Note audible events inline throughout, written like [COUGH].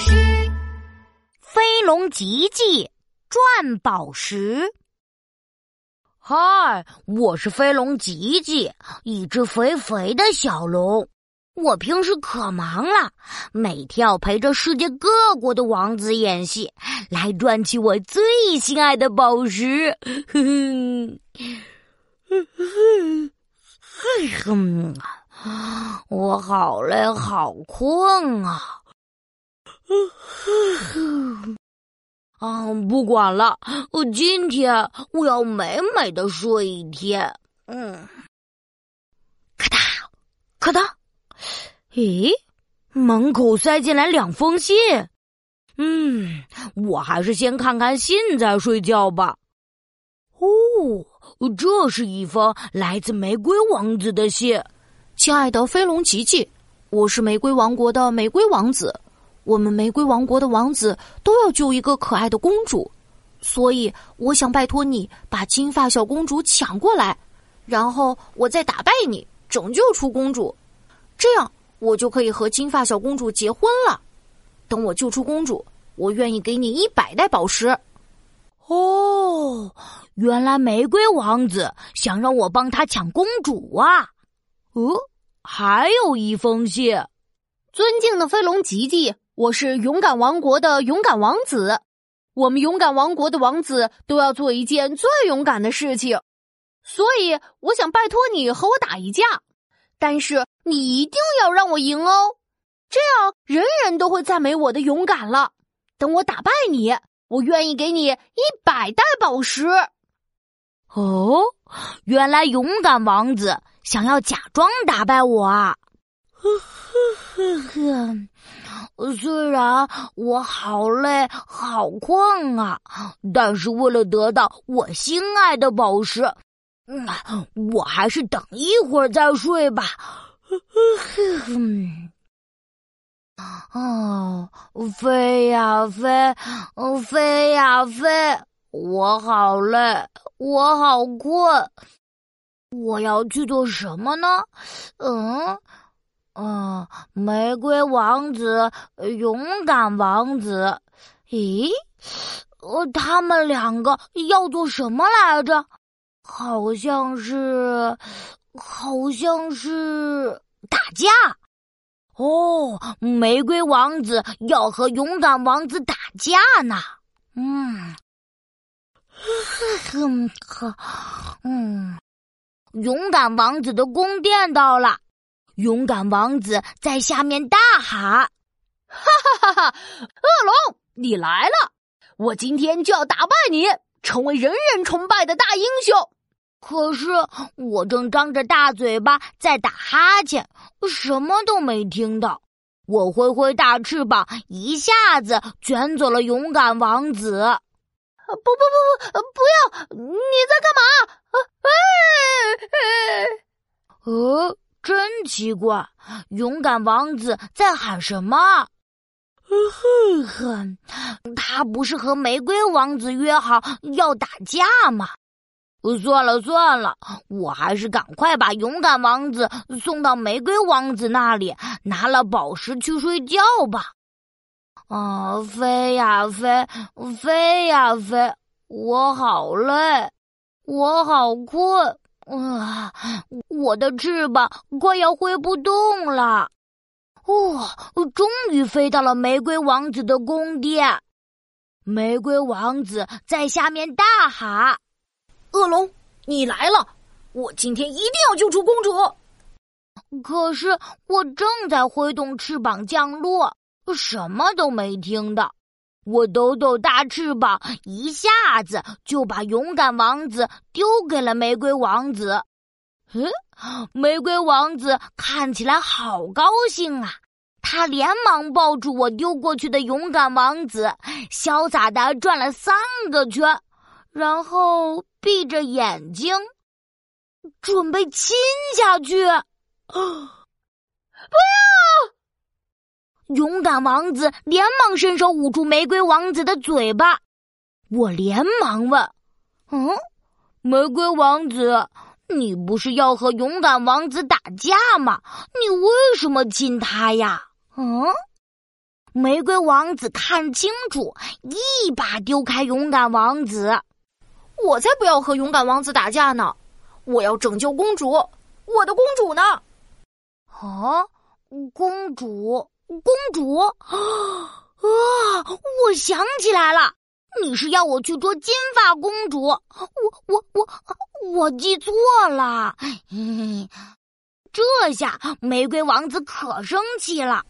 师，飞龙吉吉赚宝石。嗨，我是飞龙吉吉，一只肥肥的小龙。我平时可忙了，每天要陪着世界各国的王子演戏，来赚取我最心爱的宝石。哼哼，哼哼，我好累，好困啊！[SIGHS] 啊，不管了，我今天我要美美的睡一天。嗯，咔嗒，咔嗒。咦，门口塞进来两封信。嗯，我还是先看看信再睡觉吧。哦，这是一封来自玫瑰王子的信。亲爱的飞龙吉吉，我是玫瑰王国的玫瑰王子。我们玫瑰王国的王子都要救一个可爱的公主，所以我想拜托你把金发小公主抢过来，然后我再打败你，拯救出公主。这样。我就可以和金发小公主结婚了。等我救出公主，我愿意给你一百袋宝石。哦，原来玫瑰王子想让我帮他抢公主啊！哦，还有一封信。尊敬的飞龙吉吉，我是勇敢王国的勇敢王子。我们勇敢王国的王子都要做一件最勇敢的事情，所以我想拜托你和我打一架。但是你一定要让我赢哦，这样人人都会赞美我的勇敢了。等我打败你，我愿意给你一百袋宝石。哦，原来勇敢王子想要假装打败我啊！呵 [LAUGHS] 呵呵呵，虽然我好累好困啊，但是为了得到我心爱的宝石。嗯，我还是等一会儿再睡吧。[LAUGHS] 哦，飞呀飞，飞呀飞，我好累，我好困，我要去做什么呢？嗯，嗯，玫瑰王子，勇敢王子，咦，呃，他们两个要做什么来着？好像是，好像是打架哦！玫瑰王子要和勇敢王子打架呢。嗯，嗯，勇敢王子的宫殿到了，勇敢王子在下面大喊：“哈哈哈哈！恶龙，你来了！我今天就要打败你，成为人人崇拜的大英雄！”可是我正张着大嘴巴在打哈欠，什么都没听到。我挥挥大翅膀，一下子卷走了勇敢王子。不不不不，不要！你在干嘛？呃，真奇怪，勇敢王子在喊什么？哼哼，他不是和玫瑰王子约好要打架吗？算了算了，我还是赶快把勇敢王子送到玫瑰王子那里，拿了宝石去睡觉吧。啊，飞呀飞，飞呀飞，我好累，我好困啊！我的翅膀快要挥不动了。哦，终于飞到了玫瑰王子的宫殿。玫瑰王子在下面大喊。恶龙，你来了！我今天一定要救出公主。可是我正在挥动翅膀降落，什么都没听到。我抖抖大翅膀，一下子就把勇敢王子丢给了玫瑰王子。嗯，玫瑰王子看起来好高兴啊！他连忙抱住我丢过去的勇敢王子，潇洒的转了三个圈。然后闭着眼睛，准备亲下去。[GASPS] 不要！勇敢王子连忙伸手捂住玫瑰王子的嘴巴。我连忙问：“嗯，玫瑰王子，你不是要和勇敢王子打架吗？你为什么亲他呀？”嗯。玫瑰王子看清楚，一把丢开勇敢王子。我才不要和勇敢王子打架呢！我要拯救公主，我的公主呢？啊，公主，公主！[GASPS] 啊，我想起来了，你是要我去捉金发公主？我我我我记错了。[LAUGHS] 这下玫瑰王子可生气了，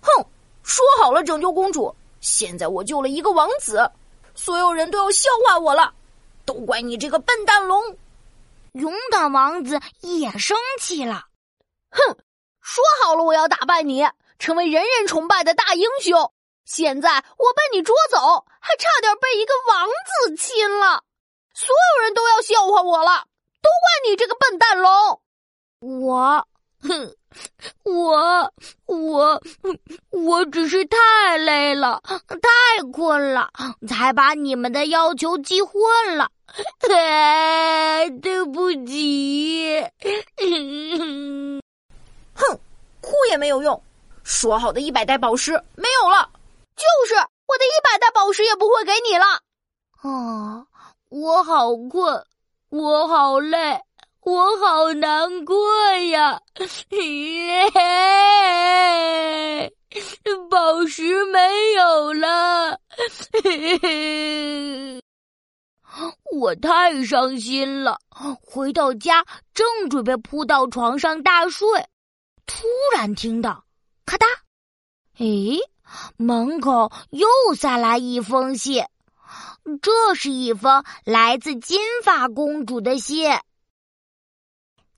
哼！说好了拯救公主，现在我救了一个王子，所有人都要笑话我了，都怪你这个笨蛋龙！勇敢王子也生气了，哼！说好了我要打败你，成为人人崇拜的大英雄，现在我被你捉走，还差点被一个王子亲了，所有人都要笑话我了，都怪你这个笨蛋龙！我。哼，我我我只是太累了，太困了，才把你们的要求记混了。[LAUGHS] 对不起。哼，哭也没有用，说好的一百袋宝石没有了，就是我的一百袋宝石也不会给你了。啊，我好困，我好累。我好难过呀！嘿宝石没有了，[LAUGHS] 我太伤心了。回到家，正准备扑到床上大睡，突然听到咔嗒，诶，门口又塞来一封信。这是一封来自金发公主的信。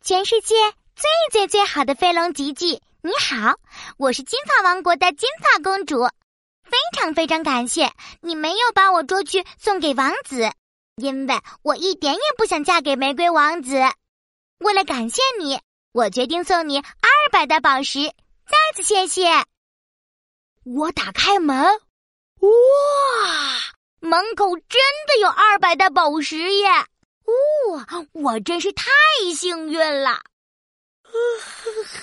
全世界最最最好的飞龙吉吉，你好，我是金发王国的金发公主，非常非常感谢你没有把我捉去送给王子，因为我一点也不想嫁给玫瑰王子。为了感谢你，我决定送你二百的宝石，再次谢谢。我打开门，哇，门口真的有二百袋宝石耶！哇，我真是太幸运了！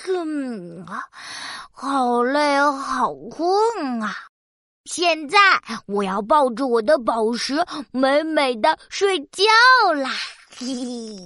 哼，[LAUGHS] 好累，好困啊！现在我要抱着我的宝石，美美的睡觉啦！嘿嘿。